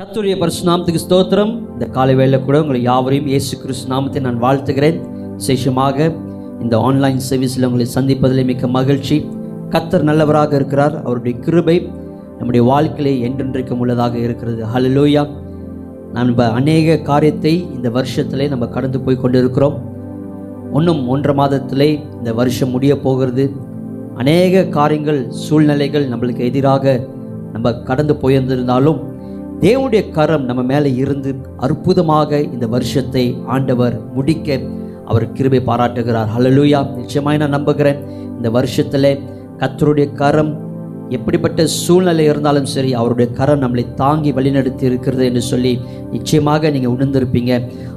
கர்த்தருடைய பரிசுநாமத்துக்கு ஸ்தோத்திரம். இந்த காலை வேளையில் கூட உங்களை யாவரையும் இயேசு கிறிஸ்து நாமத்தை நான் வாழ்த்துகிறேன். விசேஷமாக இந்த ஆன்லைன் சர்வீஸில் உங்களை சந்திப்பதில் மிக்க மகிழ்ச்சி. கத்தர் நல்லவராக இருக்கிறார். அவருடைய கிருபை நம்முடைய வாழ்க்கையிலே என்றென்றைக்கும் உள்ளதாக இருக்கிறது. ஹலலோயா நம்ம அநேக காரியத்தை இந்த வருஷத்திலே நம்ம கடந்து போய் கொண்டிருக்கிறோம். இன்னும் ஒன்றரை மாதத்திலே இந்த வருஷம் முடிய போகிறது. அநேக காரியங்கள் சூழ்நிலைகள் நம்மளுக்கு எதிராக நம்ம கடந்து போயிருந்திருந்தாலும் தேவனுடைய கரம் நம்ம மேலே இருந்து அற்புதமாக இந்த வருஷத்தை ஆண்டவர் முடிக்க அவர் கிருபை பாராட்டுகிறார். ஹலலூயா நிச்சயமாய் நான் நம்புகிறேன். இந்த வருஷத்தில் கத்தருடைய கரம் எப்படிப்பட்ட சூழ்நிலை இருந்தாலும் சரி அவருடைய கரம் நம்மளை தாங்கி வழிநடத்தி இருக்கிறது என்று சொல்லி நிச்சயமாக நீங்கள் உணர்ந்திருப்பீங்க.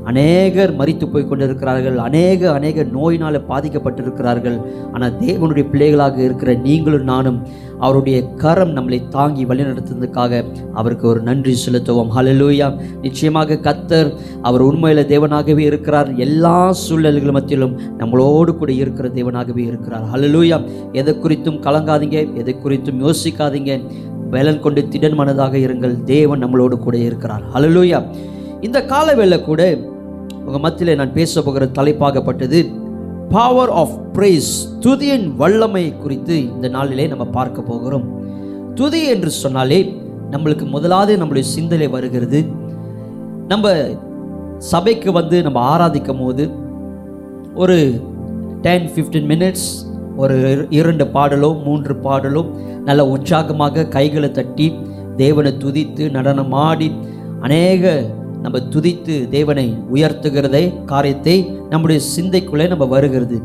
அநேகர் மறித்து போய் கொண்டிருக்கிறார்கள் அநேக அநேக நோயினால் பாதிக்கப்பட்டிருக்கிறார்கள். ஆனால் தேவனுடைய பிள்ளைகளாக இருக்கிற நீங்களும் நானும் அவருடைய கரம் நம்மளை தாங்கி வழிநடத்துவதற்காக அவருக்கு ஒரு நன்றி செலுத்துவோம். ஹலலூயா நிச்சயமாக கத்தர் அவர் உண்மையில் தேவனாகவே இருக்கிறார். எல்லா சூழ்நிலைகள் மத்தியிலும் நம்மளோடு கூட இருக்கிற தேவனாகவே இருக்கிறார். ஹலலூயா எதை குறித்தும் கலங்காதீங்க எதை குறித்தும் யோசிக்காதீங்க. பலன் கொண்டு திடன் மனதாக இருங்கள். தேவன் நம்மளோடு கூட இருக்கிறார். ஹalleluya இந்த காலவேளை கூட உங்க மத்தியில் நான் பேச போகிற தலைப்பாகப்பட்டது பவர் ஆஃப் பிரைஸ் துதியின் வல்லமை குறித்து இந்த நாளிலே நம்ம பார்க்க போகிறோம். துதி என்று சொன்னாலே நம்மளுக்கு முதலாவது நம்மளுடைய சிந்தனை வருகிறது. நம்ம சபைக்கு வந்து நம்ம ஆராதிக்கும் போது ஒரு டென் ஃபிஃப்டீன் மினிட்ஸ் ஒரு இரண்டு பாடலோ மூன்று பாடலோ நல்ல உற்சாகமாக கைகளை தட்டி தேவனை துதித்து நடனமாடி அநேக நம்ம துதித்து தேவனை உயர்த்துகிறதை காரியத்தை நம்முடைய சிந்தைக்குள்ளே நம்ம வருகிறது.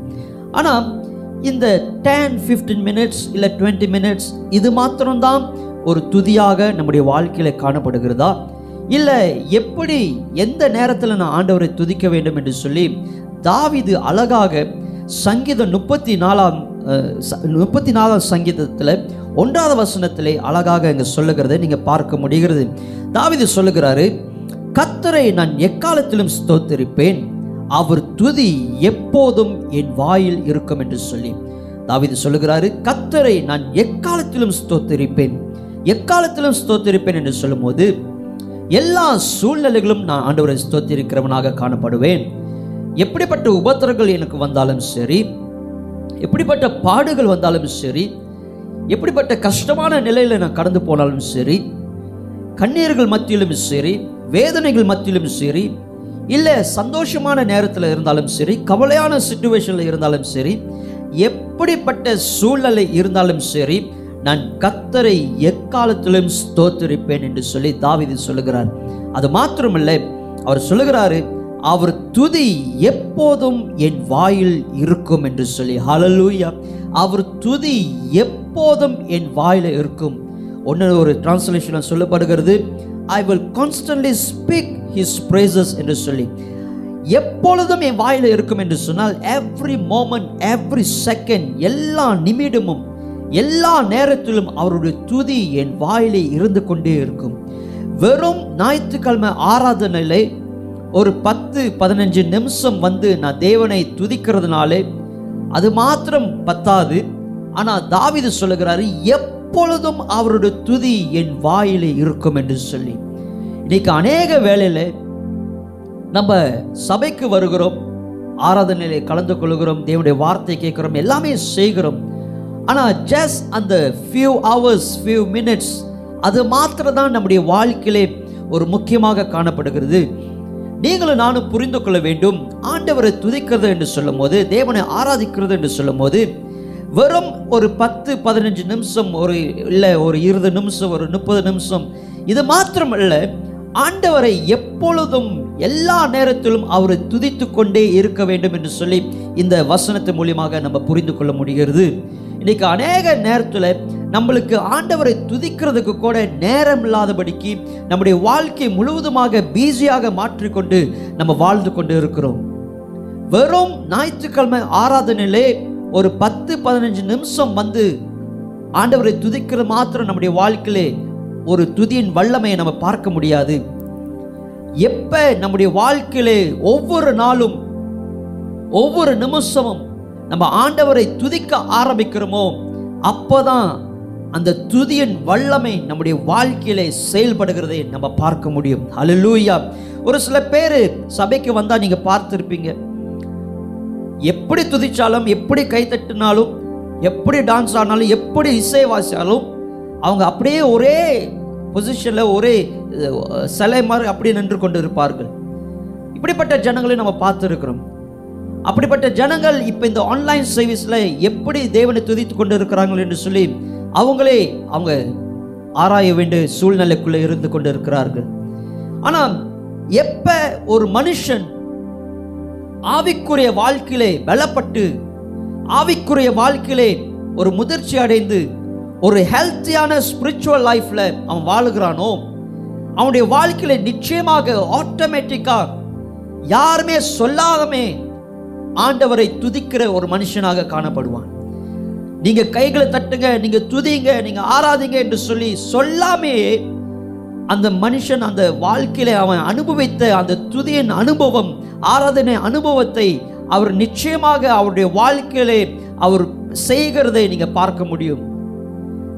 ஆனால் இந்த டென் ஃபிஃப்டீன் மினிட்ஸ் இல்லை டுவெண்ட்டி மினிட்ஸ் இது மாத்திரம்தான் ஒரு துதியாக நம்முடைய வாழ்க்கையில் காணப்படுகிறதா? இல்லை எப்படி எந்த நேரத்தில் நான் ஆண்டவரை துதிக்க வேண்டும் என்று சொல்லி தாவிது அழகாக சங்கீதம் முப்பத்தி நாலாம் ச- முப்பத்தி நாலாம் சங்கீதத்தில் ஒன்றாவது வசனத்திலே அழகாக இங்கே சொல்லுகிறத நீங்கள் பார்க்க முடிகிறது. தாவிது சொல்லுகிறாரு கத்தரை நான் எக்காலத்திலும் ஸ்தோத்திருப்பேன்? அவர் துதி எப்போதும் என் வாயில் இருக்கும் என்று சொல்லி. தாவிது சொல்லுகிறாரு கத்தரை நான் எக்காலத்திலும் ஸ்தோத்திருப்பேன்? எக்காலத்திலும் ஸ்தோத்திருப்பேன் என்று சொல்லும்போது எல்லா சூழ்நிலைகளும் நான் ஆண்டவரை ஸ்தோத்திருக்கிறவனாக காணப்படுவேன். எப்படிப்பட்ட உபத்திரங்கள் எனக்கு வந்தாலும் சரி எப்படிப்பட்ட பாடுகள் வந்தாலும் சரி எப்படிப்பட்ட கஷ்டமான நிலையில் நான் கடந்து போனாலும் சரி கண்ணீர்கள் மத்தியிலும் சரி வேதனைகள் மத்தியிலும் சரி இல்லை சந்தோஷமான நேரத்தில் இருந்தாலும் சரி கவலையான சுச்சுவேஷனில் இருந்தாலும் சரி எப்படிப்பட்ட சூழ்நிலை இருந்தாலும் சரி நான் கத்தரை எக்காலத்திலும் ஸ்தோத்திரிப்பேன் என்று சொல்லி தாவிதி சொல்லுகிறார். அது மாத்திரமில்லை அவர் சொல்லுகிறாரு அவர் துதி எப்போதும் என் வாயில் இருக்கும் என்று சொல்லி. ஹலலூயா அவர் துதி எப்போதும் என் வாயில் இருக்கும். ஒன்று ஒரு டிரான்ஸ்லேஷனில் சொல்லப்படுகிறது I will constantly speak his praises என்று சொல்லி. எப்பொழுதும் என் வாயில் இருக்கும் என்று சொன்னால் எவ்ரி மோமெண்ட் எவ்ரி செகண்ட் எல்லா நிமிடமும் எல்லா நேரத்திலும் அவருடைய துதி என் வாயிலே இருந்து கொண்டே இருக்கும். வெறும் ஞாயிற்றுக்கிழமை ஆராதனையிலே ஒரு பத்து பதினஞ்சு நிமிஷம் வந்து நான் தேவனை துதிக்கிறதுனாலே அது மாத்திரம் பத்தாது. ஆனால் தாவிது சொல்லுகிறாரு எப்பொழுதும் அவருடைய துதி என் வாயிலே இருக்கும் என்று சொல்லி. இன்னைக்கு அநேக வேலையில் நம்ம சபைக்கு வருகிறோம் ஆராதனையிலே கலந்து கொள்கிறோம் தேவனுடைய வார்த்தை கேட்குறோம் எல்லாமே செய்கிறோம். ஆனால் ஜஸ்ட் அந்த ஃபியூ ஹவர்ஸ் ஃபியூ மினிட்ஸ் அது மாத்திரம் தான் நம்முடைய வாழ்க்கையிலே ஒரு முக்கியமாக காணப்படுகிறது. நீங்களும் நானும் புரிந்து கொள்ள வேண்டும். ஆண்டவரை துதிக்கிறது என்று சொல்லும்போது தேவனை ஆராதிக்கிறது என்று சொல்லும்போது வெறும் ஒரு பத்து பதினஞ்சு நிமிஷம் ஒரு இல்லை ஒரு இருபது நிமிஷம் ஒரு முப்பது நிமிஷம் இது மாத்திரமல்ல ஆண்டவரை எப்பொழுதும் எல்லா நேரத்திலும் அவரை துதித்து கொண்டே இருக்க வேண்டும் என்று சொல்லி இந்த வசனத்தின் மூலியமாக நம்ம புரிந்து கொள்ள முடிகிறது. இன்னைக்கு அநேக நேரத்தில் நம்மளுக்கு ஆண்டவரை துதிக்கிறதுக்கு கூட நேரம் இல்லாதபடிக்கு நம்முடைய வாழ்க்கை முழுவதுமாக பிஸியாக மாற்றிக்கொண்டு நம்ம வாழ்ந்து கொண்டு இருக்கிறோம். வெறும் ஞாயிற்றுக்கிழமை ஆராதனையிலே ஒரு பத்து பதினஞ்சு நிமிஷம் வந்து ஆண்டவரை துதிக்கிற மாத்திரம் நம்முடைய வாழ்க்கையிலே ஒரு துதியின் வல்லமையை நம்ம பார்க்க முடியாது. எப்ப நம்முடைய வாழ்க்கையிலே ஒவ்வொரு நாளும் ஒவ்வொரு நிமிஷமும் நம்ம ஆண்டவரை துதிக்க ஆரம்பிக்கிறோமோ அப்போதான் அந்த துதியின் வல்லமை நம்முடைய வாழ்க்கையிலே செயல்படுகிறதை நம்ம பார்க்க முடியும். அலலூயா ஒரு சில பேர் சபைக்கு வந்தால் நீங்கள் பார்த்துருப்பீங்க. எப்படி துதிச்சாலும் எப்படி கைத்தட்டினாலும் எப்படி டான்ஸ் ஆனாலும் எப்படி இசை வாசித்தாலும் அவங்க அப்படியே ஒரே பொசிஷனில் ஒரே சிலை மாதிரி அப்படியே நின்று கொண்டு இருப்பார்கள் இப்படிப்பட்ட ஜனங்களை நம்ம பார்த்துருக்கிறோம். அப்படிப்பட்ட ஜனங்கள் இப்போ இந்த ஆன்லைன் சர்வீஸில் எப்படி தேவனை துதித்து கொண்டு இருக்கிறார்கள் என்று சொல்லி அவங்களே அவங்க ஆராய வேண்டிய சூழ்நிலைக்குள்ளே இருந்து கொண்டு இருக்கிறார்கள் ஆனால் எப்ப ஒரு மனுஷன் ஆவிக்குரிய வாழ்க்கையிலே பலப்பட்டு ஆவிக்குரிய வாழ்க்கையிலே ஒரு முதிர்ச்சி அடைந்து ஒரு ஹெல்த்தியான ஸ்பிரிச்சுவல் லைஃப்பில் அவன் வாழுகிறானோ அவனுடைய வாழ்க்கையில நிச்சயமாக ஆட்டோமேட்டிக்கா யாருமே சொல்லாதமே ஆண்டவரை துதிக்கிற ஒரு மனுஷனாக காணப்படுவான். நீங்க கைகளை தட்டுங்க நீங்க துதிங்க நீங்க ஆராதிங்க என்று சொல்லி சொல்லாமே அந்த மனுஷன் அந்த வாழ்க்கையில அவன் அனுபவித்த அந்த துதியின் அனுபவம் ஆராதனை அனுபவத்தை அவர் நிச்சயமாக அவருடைய வாழ்க்கையிலே அவர் செய்கிறதை நீங்க பார்க்க முடியும்.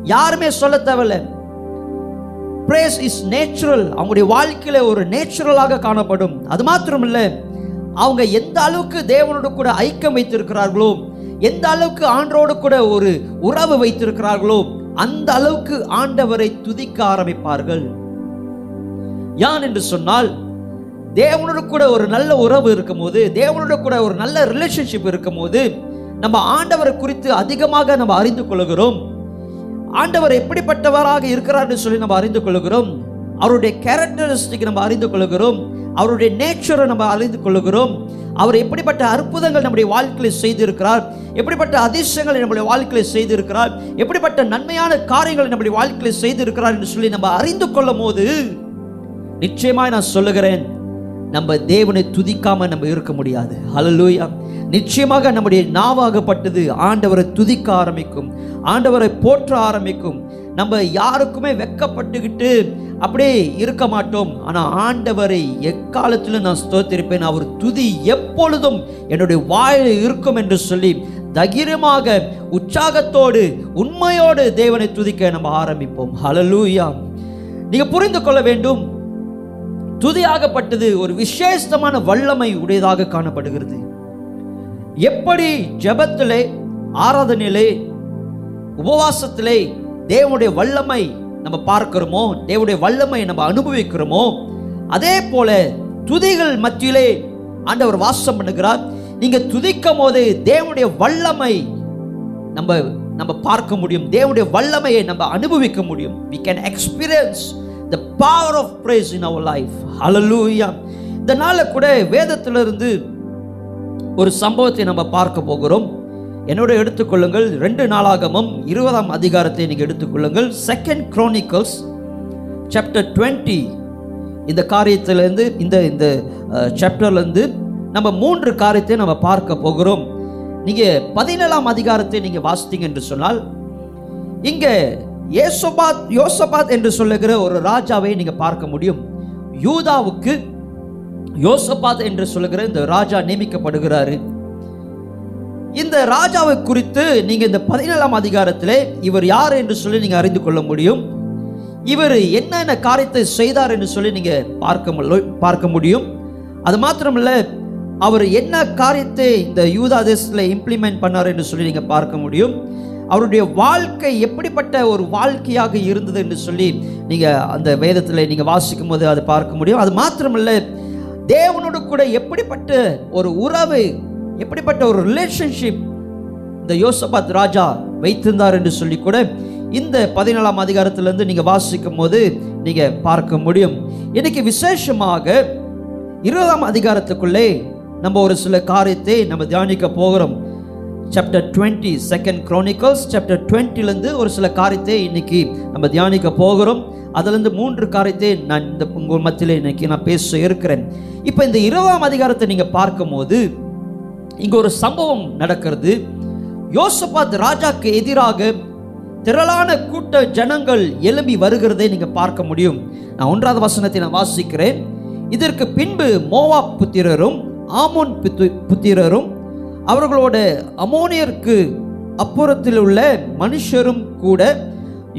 யாருமே சொல்ல தேவையில்ல. பிரேஸ் இஸ் நேச்சுரல் அவங்களுடைய வாழ்க்கையில ஒரு நேச்சுரலாக காணப்படும். அது மாத்திரமில்ல. அவங்க எந்த அளவுக்கு தேவனோடு கூட ஐக்கியம் வைத்திருக்கிறார்களோ எந்த அளவுக்கு ஆண்டோடு கூட ஒரு உறவு வைத்திருக்கிறார்களோ அந்த அளவுக்கு ஆண்டவரை துதிக்க ஆரம்பிப்பார்கள். யான் என்று சொன்னால் தேவனோடு கூட ஒரு நல்ல உறவு இருக்கும்போது தேவனோடு கூட ஒரு நல்ல ரிலேஷன்ஷிப் இருக்கும்போது நம்ம ஆண்டவரை குறித்து அதிகமாக நம்ம அறிந்து கொள்கிறோம். ஆண்டவர் எப்படிப்பட்டவராக இருக்கிறார் சொல்லி நம்ம அறிந்து கொள்கிறோம். அவருடைய கேரக்டரிஸ்டிக் நம்ம அறிந்து கொள்கிறோம். அவருடைய நேச்சரை நம்ம அறிந்து கொள்கிறோம். அவர் எப்படிப்பட்ட அற்புதங்கள் நம்முடைய வாழ்க்கையில் செய்திருக்கிறார். எப்படிப்பட்ட அதிர்ஷ்டங்கள் நம்முடைய வாழ்க்கையில் செய்திருக்கிறார். எப்படிப்பட்ட நன்மையான காரியங்களை நம்முடைய வாழ்க்கையில் செய்திருக்கிறார் என்று சொல்லி நம்ம அறிந்து கொள்ளும் போது நிச்சயமாய் நான் சொல்லுகிறேன். நம்ம தேவனை துதிக்காம நம்ம இருக்க முடியாது. அலலூயா நிச்சயமாக நம்முடைய நாவாகப்பட்டது ஆண்டவரை துதிக்க ஆரம்பிக்கும் ஆண்டவரை போற்ற ஆரம்பிக்கும். நம்ம யாருக்குமே வெக்கப்பட்டுக்கிட்டு அப்படியே இருக்க மாட்டோம். ஆனால் ஆண்டவரை எக்காலத்திலும் நான் ஸ்தோத்திருப்பேன். அவர் துதி எப்பொழுதும் என்னுடைய வாயில் இருக்கும் என்று சொல்லி தகிரமாக உற்சாகத்தோடு உண்மையோடு தேவனை துதிக்க நம்ம ஆரம்பிப்போம். ஹலலூயா நீங்கள் புரிந்து கொள்ள வேண்டும் துதியாகப்பட்டது ஒரு விசேஷமான வல்லமை உடையதாக காணப்படுகிறது. எப்படி ஜபத்திலே ஆராதனையிலே உபவாசத்திலே தேவனுடைய வல்லமை நம்ம பார்க்கிறோமோ தேவனுடைய வல்லமை நம்ம அனுபவிக்கிறோமோ அதே போல துதிகள் மத்தியிலே ஆண்டவர் வாசம் பண்ணுகிறார். நீங்க துதிக்கும் போது தேவனுடைய வல்லமை நம்ம நம்ம பார்க்க முடியும். தேவனுடைய வல்லமையை நம்ம அனுபவிக்க முடியும். We can experience the power of praise in our life hallelujah இந்த நாளில் கூட வேதத்திலிருந்து ஒரு சம்பவத்தை நம்ம பார்க்க போகிறோம். என்னோட எடுத்துக்கொள்ளுங்கள். ரெண்டு நாளாகமும் இருபதாம் அதிகாரத்தை நீங்கள் எடுத்துக்கொள்ளுங்கள். செகண்ட் குரோனிக்கல்ஸ் சாப்டர் டுவெண்ட்டி இந்த காரியத்திலேருந்து இந்த இந்த சாப்டர்லேருந்து நம்ம மூன்று காரியத்தை நம்ம பார்க்க போகிறோம். நீங்கள் பதினேழாம் அதிகாரத்தை நீங்கள் வாசித்தீங்க என்று சொன்னால் இங்கே ஏசோபாத் யோசபாத் என்று சொல்லுகிற ஒரு ராஜாவை நீங்கள் பார்க்க முடியும். யூதாவுக்கு யோசபாத் என்று சொல்லுகிற இந்த ராஜா நியமிக்கப்படுகிறாரு. இந்த ராஜாவை குறித்து நீங்க இந்த பதினேழாம் அதிகாரத்திலே இவர் யார் என்று சொல்லி நீங்க அறிந்து கொள்ள முடியும். இவர் என்னென்ன காரியத்தை செய்தார் என்று சொல்லி நீங்க பார்க்க பார்க்க முடியும். அது மாத்திரமல்ல அவர் என்ன காரியத்தை இந்த யூதா தேசத்தில் இம்ப்ளிமெண்ட் பண்ணார் என்று சொல்லி நீங்க பார்க்க முடியும். அவருடைய வாழ்க்கை எப்படிப்பட்ட ஒரு வாழ்க்கையாக இருந்தது என்று சொல்லி நீங்கள் அந்த வேதத்தில் நீங்கள் வாசிக்கும் போது அதை பார்க்க முடியும். அது மாத்திரமல்ல தேவனோடு கூட எப்படிப்பட்ட ஒரு உறவு எப்படிப்பட்ட ஒரு ரிலேஷன்ஷிப் இந்த யோசபாத் ராஜா வைத்திருந்தார் என்று சொல்லி கூட இந்த பதினேழாம் அதிகாரத்திலிருந்து நீங்கள் வாசிக்கும் போது நீங்கள் பார்க்க முடியும். இன்னைக்கு விசேஷமாக இருபதாம் அதிகாரத்துக்குள்ளே நம்ம ஒரு சில காரியத்தை நம்ம தியானிக்க போகிறோம். Chapter twenty second Chronicles chapter டுவெண்ட்டிலேருந்து ஒரு சில காரியத்தை இன்னைக்கு நம்ம தியானிக்க போகிறோம். அதுலேருந்து மூன்று காரியத்தை நான் இந்த உங்கள் மத்தியில் இன்னைக்கு நான் பேச இருக்கிறேன். இப்போ இந்த இருபதாம் அதிகாரத்தை நீங்கள் பார்க்கும்போது இங்கே ஒரு சம்பவம் நடக்கிறது. யோசபாத் ராஜாக்கு எதிராக திரளான கூட்ட ஜனங்கள் எழும்பி வருகிறதை நீங்கள் பார்க்க முடியும். நான் ஒன்றாவது வசனத்தை நான் வாசிக்கிறேன். இதற்கு பின்பு மோவா புத்திரரும் ஆமோன் புத்திரரும் அவர்களோட அமோனியருக்கு அப்புறத்தில் உள்ள மனுஷரும் கூட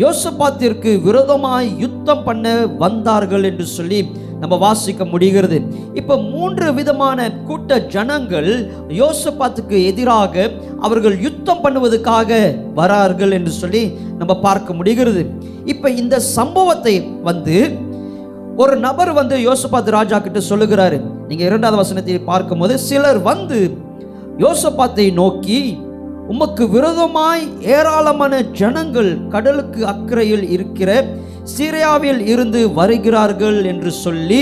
யோசபாத்திற்கு விரோதமாய் யுத்தம் பண்ண வந்தார்கள் என்று சொல்லி நம்ம வாசிக்க முடிகிறது. இப்போ மூன்று விதமான கூட்ட ஜனங்கள் யோசபாத்துக்கு எதிராக அவர்கள் யுத்தம் பண்ணுவதற்காக வரார்கள் என்று சொல்லி நம்ம பார்க்க முடிகிறது. இப்போ இந்த சம்பவத்தை வந்து ஒரு நபர் வந்து யோசபாத் ராஜா கிட்ட சொல்லுகிறாரு. நீங்க இரண்டாவது வசனத்தை பார்க்கும்போது சிலர் வந்து யோசபாத்தை நோக்கி உமக்கு விரோதமாய் ஏராளமான ஜனங்கள் கடலுக்கு அக்கறையில் இருக்கிற சிரியாவில் இருந்து வருகிறார்கள் என்று சொல்லி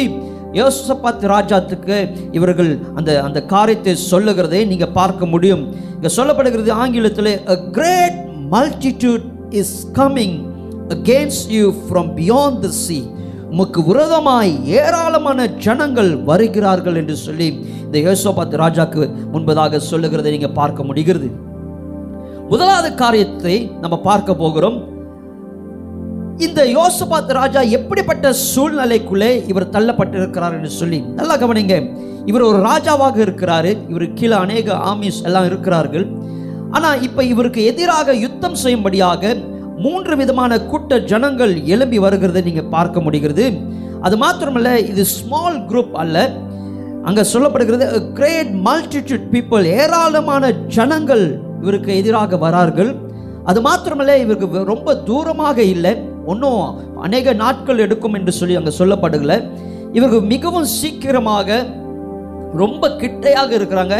யோசபாத் ராஜாத்துக்கு இவர்கள் அந்த அந்த காரியத்தை சொல்லுகிறதை நீங்கள் பார்க்க முடியும். இங்கே சொல்லப்படுகிறது ஆங்கிலத்தில் a great multitude is coming against you from beyond the sea உமக்கு விரோதமாய் ஏராளமான ஜனங்கள் வருகிறார்கள் என்று சொல்லி இந்த யோசோபாத் ராஜாக்கு முன்பதாக சொல்லுகிறதை நீங்கள் பார்க்க முடிகிறது. முதலாவது காரியத்தை நம்ம பார்க்க போகிறோம். இந்த யோசபாத் ராஜா எப்படிப்பட்ட சூழ்நிலைக்குள்ளே இவர் தள்ளப்பட்டிருக்கிறார் என்று சொல்லி நல்லா கவனிங்க. இவர் ஒரு ராஜாவாக இருக்கிறாரு. இவர் கீழே அநேக ஆமிஸ் எல்லாம் இருக்கிறார்கள். ஆனால் இப்போ இவருக்கு எதிராக யுத்தம் செய்யும்படியாக மூன்று விதமான கூட்ட ஜனங்கள் எழும்பி வருகிறதை நீங்கள் பார்க்க முடிகிறது. அது மாத்திரமல்ல இது ஸ்மால் குரூப் அல்ல. அங்கே சொல்லப்படுகிறது கிரேட் மல்டிடியூட் பீப்புள் ஏராளமான ஜனங்கள் இவருக்கு எதிராக வரார்கள். அது மாத்திரமல்ல இவருக்கு ரொம்ப தூரமாக இல்லை. ஒன்றும் அநேக நாட்கள் எடுக்கும் என்று சொல்லி அங்கே சொல்லப்படுகல. இவருக்கு மிகவும் சீக்கிரமாக ரொம்ப கிட்டையாக இருக்கிறாங்க.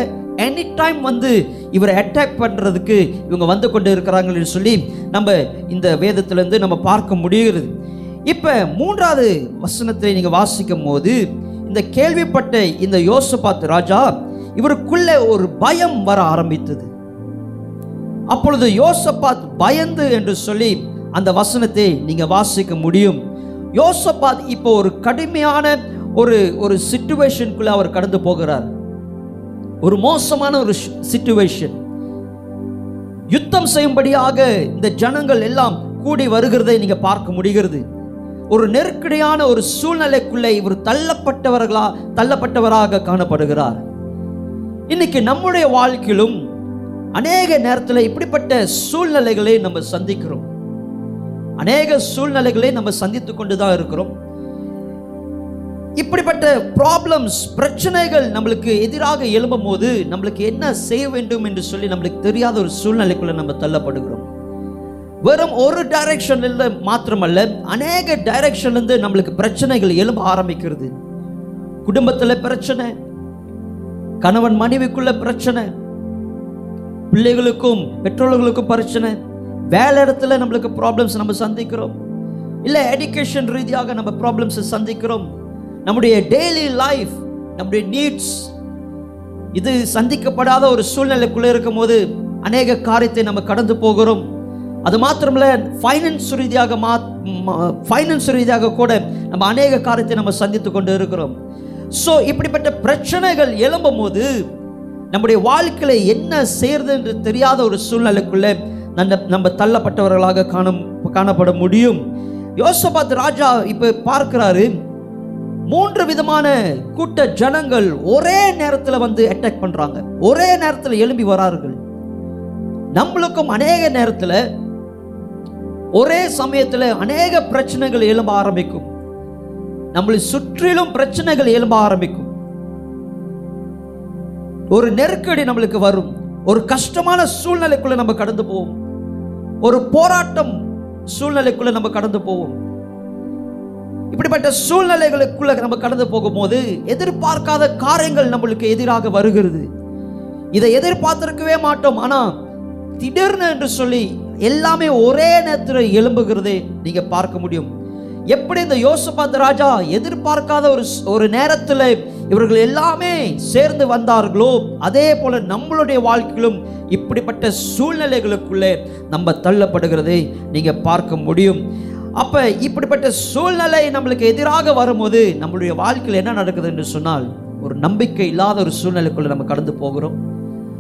எனி டைம் வந்து இவரை அட்டாக் பண்ணுறதுக்கு இவங்க வந்து கொண்டு இருக்கிறாங்கன்னு சொல்லி நம்ம இந்த வேதத்திலேருந்து நம்ம பார்க்க முடிகிறது. இப்போ மூன்றாவது வசனத்தை நீங்கள் வாசிக்கும் போது இந்த கேள்விப்பட்ட இந்த யோசபாத் ராஜா இவருக்குள்ளே ஒரு பயம் வர ஆரம்பித்தது. அப்பொழுது யோசபாத் பயந்து என்று சொல்லி அந்த வசனத்தை நீங்கள் வாசிக்க முடியும். யோசபாத் இப்போ ஒரு கடுமையான ஒரு ஒரு சுச்சுவேஷனுக்குள்ளே அவர் கடந்து போகிறார். ஒரு மோசமான ஒரு சிச்சுவேஷன் யுத்தம் செய்யும்படியாக இந்த ஜனங்கள் எல்லாம் கூடி வருகிறதை நீங்க பார்க்க முடிகிறது. ஒரு நெருக்கடியான ஒரு சூழ்நிலைக்குள்ளே இவர் தள்ளப்பட்டவர்களா தள்ளப்பட்டவராக காணப்படுகிறார். இன்னைக்கு நம்முடைய வாழ்க்கையிலும் அநேக நேரத்தில் இப்படிப்பட்ட சூழ்நிலைகளை நம்ம சந்திக்கிறோம். அநேக சூழ்நிலைகளை நம்ம சந்தித்து கொண்டு தான் இருக்கிறோம். இப்படிப்பட்ட ப்ராப்ளம்ஸ் பிரச்சனைகள் நம்மளுக்கு எதிராக எழும்பும் போது நம்மளுக்கு என்ன செய்ய வேண்டும் என்று சொல்லி நம்மளுக்கு தெரியாத ஒரு சூழ்நிலைக்குள்ள நம்ம தள்ளப்படுகிறோம். வெறும் ஒரு டைரக்ஷன்ல மாத்திரமல்ல அநேக டைரக்ஷன்லேருந்து நம்மளுக்கு பிரச்சனைகள் எழும்ப ஆரம்பிக்கிறது. குடும்பத்தில் பிரச்சனை கணவன் மனைவிக்குள்ள பிரச்சனை பிள்ளைகளுக்கும் பெற்றோர்களுக்கும் பிரச்சனை வேலை இடத்துல நம்மளுக்கு ப்ராப்ளம்ஸ் நம்ம சந்திக்கிறோம். இல்லை எஜுகேஷன் ரீதியாக நம்ம ப்ராப்ளம்ஸை சந்திக்கிறோம். நம்முடைய டெய்லி லைஃப் நம்முடைய நீட்ஸ் இது சந்திக்கப்படாத ஒரு சூழ்நிலைக்குள்ளே இருக்கும்போது அநேக காரியத்தை நம்ம கடந்து போகிறோம். அது மாத்திரமில்ல ஃபைனான்ஸ் ரீதியாக மா ஃபைனான்ஸ் ரீதியாக கூட நம்ம அநேக காரியத்தை நம்ம சந்தித்து கொண்டு இருக்கிறோம். ஸோ இப்படிப்பட்ட பிரச்சனைகள் எழும்பும் போது நம்முடைய வாழ்க்கையில் என்ன செய்யறது என்று தெரியாத ஒரு சூழ்நிலைக்குள்ளே நம்ம நம்ம தள்ளப்பட்டவர்களாக காணும் காணப்பட முடியும். யோசபாத் ராஜா இப்போ பார்க்கிறாரு மூன்று விதமான கூட்ட ஜனங்கள் ஒரே நேரத்தில் வந்து அட்டாக் பண்றாங்க. ஒரே நேரத்தில் எழும்பி வரார்கள். நம்மளுக்கும் அநேக நேரத்தில் ஒரே சமயத்தில் அநேக பிரச்சனைகள் எழும்ப ஆரம்பிக்கும். நம்மளை சுற்றிலும் பிரச்சனைகள் எழும்ப ஆரம்பிக்கும். ஒரு நெருக்கடி நம்மளுக்கு வரும். ஒரு கஷ்டமான சூழ்நிலைக்குள்ள நம்ம கடந்து போவோம். ஒரு போராட்டம் சூழ்நிலைக்குள்ள நம்ம கடந்து போவோம். இப்படிப்பட்ட சூழ்நிலைகளுக்குள்ள நம்ம கடந்து போகும்போது எதிர்பார்க்காத காரியங்கள் நம்மளுக்கு எதிராக வருகிறது. இதை எதிர்பார்த்திருக்கவே மாட்டோம். ஆனா திடீர்னு என்று சொல்லி எல்லாமே ஒரே நேரத்தில் எழும்புகிறதே நீங்க பார்க்க முடியும். எப்படி இந்த யோசபாத் ராஜா எதிர்பார்க்காத ஒரு ஒரு நேரத்தில் இவர்கள் எல்லாமே சேர்ந்து வந்தார்களோ அதே போல நம்மளுடைய வாழ்க்கையிலும் இப்படிப்பட்ட சூழ்நிலைகளுக்குள்ளே நம்ம தள்ளப்படுகிறதை நீங்க பார்க்க முடியும். அப்போ இப்படிப்பட்ட சூழ்நிலை நம்மளுக்கு எதிராக வரும்போது நம்மளுடைய வாழ்க்கையில் என்ன நடக்குது என்று சொன்னால் ஒரு நம்பிக்கை இல்லாத ஒரு சூழ்நிலைக்குள்ள நம்ம கடந்து போகிறோம்.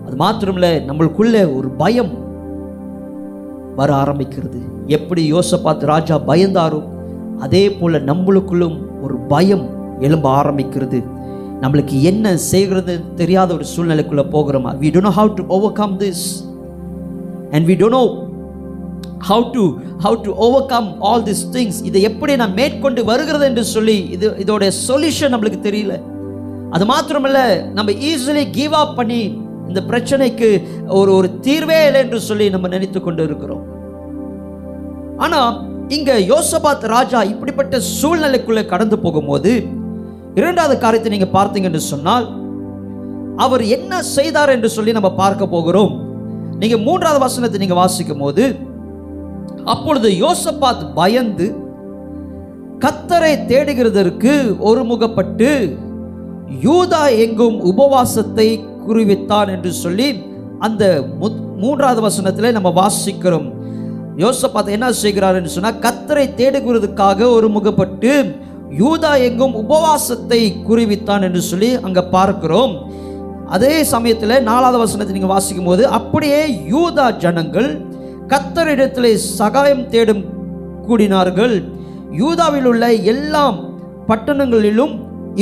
அது மாத்திரமில்ல நம்மளுக்குள்ள ஒரு பயம் வர ஆரம்பிக்கிறது. எப்படி யோசபாத் ராஜா பயந்தாரோ அதே போல நம்மளுக்குள்ளும் ஒரு பயம் எழும்ப ஆரம்பிக்கிறது. நம்மளுக்கு என்ன செய்கிறது தெரியாத ஒரு சூழ்நிலைக்குள்ள போகிறோமா? We don't how to overcome this and we don't know how to how to overcome all this things இதை எப்படி நான் மேற்கொண்டு வருகிறது என்று சொல்லி இது இதோடைய சொல்யூஷன் நம்மளுக்கு தெரியல. அது மாத்திரமல்ல நம்ம ஈஸிலி கிவ் அப் பண்ணி இந்த பிரச்சனைக்கு ஒரு ஒரு தீர்வே இல்லை என்று சொல்லி நம்ம நினைத்து கொண்டு இருக்கிறோம் ஆனால் இங்கே யோசபாத் ராஜா இப்படிப்பட்ட சூழ்நிலைக்குள்ளே கடந்து போகும்போது இரண்டாவது காரியத்தை நீங்கள் பார்த்தீங்க என்று சொன்னால் அவர் என்ன செய்தார் என்று சொல்லி நம்ம பார்க்க போகிறோம். நீங்கள் மூன்றாவது வசனத்தை நீங்கள் வாசிக்கும் போது அப்பொழுது யோசபாத் பயந்து கத்தரை தேடுகிறதற்கு ஒருமுகப்பட்டு யூதா எங்கும் உபவாசத்தை குறிவித்தான் என்று சொல்லி அந்த மூன்றாவது வசனத்தில் நம்ம வாசிக்கிறோம். யோசபாத் என்ன செய்கிறார் என்று சொன்னால் கத்தரை தேடுகிறதுக்காக ஒருமுகப்பட்டு யூதா எங்கும் உபவாசத்தை குறிவித்தான் என்று சொல்லி அங்கே பார்க்கிறோம். அதே சமயத்தில் நாலாவது வசனத்தை நீங்கள் வாசிக்கும் போது அப்படியே யூதா ஜனங்கள் கத்தரிடத்திலே சகாயம் தேடும் கூடினார்கள். யூதாவில் உள்ள எல்லா பட்டணங்களிலும்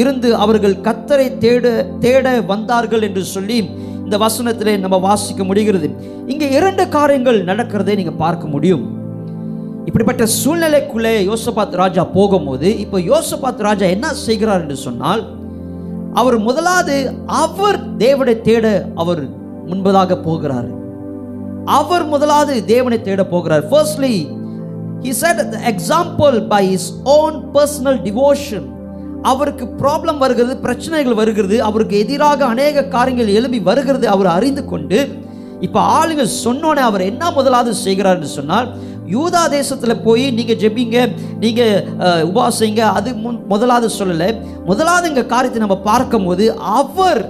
இருந்து அவர்கள் கத்தரை தேட தேட வந்தார்கள் என்று சொல்லி இந்த வசனத்திலே நம்ம வாசிக்க முடிகிறது. இங்கே இரண்டு காரியங்கள் நடக்கிறதை நீங்க பார்க்க முடியும். இப்படிப்பட்ட சூழ்நிலைக்குள்ளே யோசபாத் ராஜா போகும்போது இப்போ யோசபாத் ராஜா என்ன செய்கிறார் என்று சொன்னால் அவர் முதலாவது அவர் தேவனை தேட அவர் முன்பதாக போகிறார். அவர் முதலாவது தேவனை தேட போகிறார். Firstly he set the example by his own personal devotion அவருக்கு ப்ராப்ளம் வருகிறது பிரச்சனைகள் வருகிறது அவருக்கு எதிராக அநேக காரியங்கள் எழும்பி வருகிறது அவர் அறிந்து கொண்டு இப்போ ஆளுங்க சொன்னோன்னே அவர் என்ன முதலாவது செய்கிறார்னு சொன்னால் யூதா தேசத்தில் போய் நீங்கள் ஜெபிங்க நீங்கள் உபாசிங்க அது முன் முதலாவது சொல்லலை. முதலாவது இங்கே காரியத்தை நம்ம பார்க்கும்போது அவர்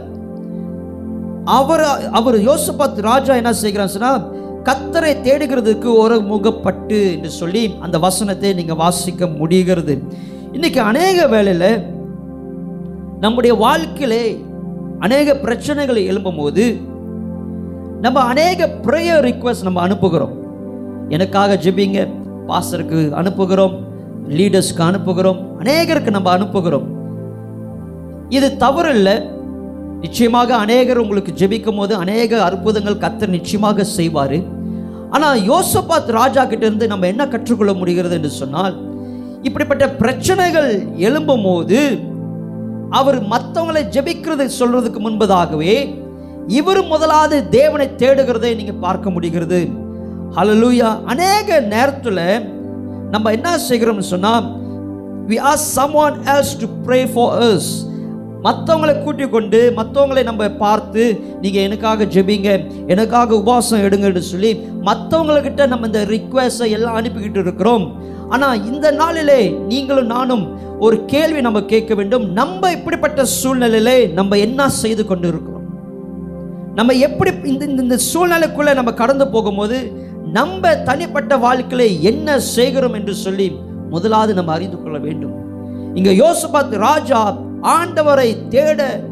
அவர் அவர் யோசபாத் ராஜா என்ன செய்கிறான்னு சொன்னால் கத்தரை தேடுகிறதுக்கு ஒரு முகப்பட்டு என்று சொல்லி அந்த வசனத்தை நீங்கள் வாசிக்க முடிகிறது. இன்னைக்கு அநேக வேலையில் நம்முடைய வாழ்க்கையிலே அநேக பிரச்சனைகள் எழும்பும்போது நம்ம அநேக ப்ரேயர் ரிக்வஸ்ட் நம்ம அனுப்புகிறோம். எனக்காக ஜெபிங்க பாஸ்டருக்கு அனுப்புகிறோம் லீடர்ஸ்க்கு அனுப்புகிறோம் அநேகருக்கு நம்ம அனுப்புகிறோம். இது தவறு இல்லை. நிச்சயமாக அநேகர் உங்களுக்கு ஜெபிக்கும் போது அநேக அற்புதங்கள் கத்தர் நிச்சயமாக செய்வார். ஆனால் யோசபாத் ராஜா கிட்ட இருந்து நம்ம என்ன கற்றுக்கொள்ள முடிகிறது என்று சொன்னால் இப்படிப்பட்ட பிரச்சனைகள் எழும்பும் போது அவர் மற்றவங்களை ஜெபிக்கிறது சொல்றதுக்கு முன்பதாகவே இவர் முதலாவது தேவனை தேடுகிறதை நீங்க பார்க்க முடிகிறது. ஹலலூயா அநேக நேரத்தில் நம்ம என்ன செய்கிறோம்னு சொன்னால் we are someone else to pray for us மற்றவங்களை கூட்டிக் கொண்டு மற்றவங்களை நம்ம பார்த்து நீங்கள் எனக்காக ஜெபிங்க எனக்காக உபவாசம் எடுங்கன்னு சொல்லி மற்றவங்கக்கிட்ட நம்ம இந்த ரிக்வெஸ்ட்டை எல்லாம் அனுப்பிக்கிட்டு இருக்கிறோம். ஆனால் இந்த நாளிலே நீங்களும் நானும் ஒரு கேள்வி நம்ம கேட்க வேண்டும். நம்ம இப்படிப்பட்ட சூழ்நிலையிலே நம்ம என்ன செய்து கொண்டு இருக்கிறோம்? நம்ம எப்படி இந்த இந்த- சூழ்நிலைக்குள்ளே நம்ம கடந்து போகும்போது நம்ம தனிப்பட்ட வாழ்க்கையில என்ன செய்கிறோம் என்று சொல்லி முதலாவது நம்ம அறிந்து கொள்ள வேண்டும். இங்கே யோசபாத் ராஜா ஆண்டவரை தேட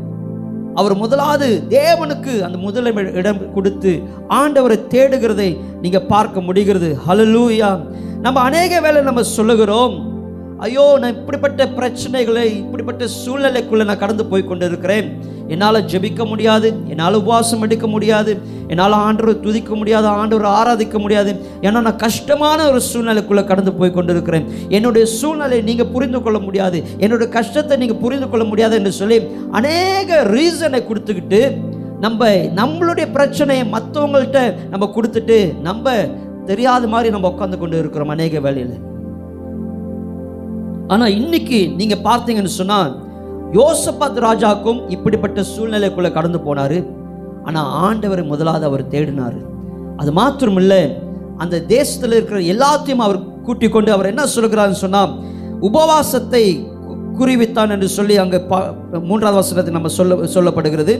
அவர் முதலாவது தேவனுக்கு அந்த முதல இடம் கொடுத்து ஆண்டவரை தேடுகிறதை நீங்க பார்க்க முடிகிறது. ஹலலூயா நம்ம அநேக வேலை நம்ம சொல்லுகிறோம் ஐயோ நான் இப்படிப்பட்ட பிரச்சனைகளை இப்படிப்பட்ட சூழ்நிலைக்குள்ள நான் கடந்து போய் கொண்டிருக்கிறேன். என்னால் ஜெபிக்க முடியாது என்னால் உபவாசம் எடுக்க முடியாது என்னால் ஆண்டவரை துதிக்க முடியாது ஆண்டவரை ஆராதிக்க முடியாது. ஏன்னா நான் கஷ்டமான ஒரு சூழ்நிலைக்குள்ளே கடந்து போய் கொண்டிருக்கிறேன். என்னுடைய சூழ்நிலை நீங்கள் புரிந்து கொள்ள முடியாது. என்னுடைய கஷ்டத்தை நீங்கள் புரிந்து கொள்ள முடியாது என்று சொல்லி அநேக ரீசனை கொடுத்துக்கிட்டு நம்ம நம்மளுடைய பிரச்சனையை மற்றவங்கள்ட்ட நம்ம கொடுத்துட்டு நம்ம தெரியாத மாதிரி நம்ம உட்காந்து கொண்டு இருக்கிறோம் அநேக வேலையில் ஆனால் இன்னைக்கு நீங்கள் பார்த்தீங்கன்னு சொன்னால் யோசபாத் ராஜாக்கும் இப்படிப்பட்ட சூழ்நிலைக்குள்ளே கடந்து போனாரு. ஆனால் ஆண்டவர் முதலாவது அவர் தேடினார். அது மாத்திரமில்ல அந்த தேசத்தில் இருக்கிற எல்லாத்தையும் அவர் கூட்டிக் கொண்டு அவர் என்ன சொல்கிறாருன்னு சொன்னால் உபவாசத்தை குறிவித்தான் என்று சொல்லி அங்கே ப மூன்றாவது வசனத்தில் நம்ம சொல்ல சொல்லப்படுகிறது.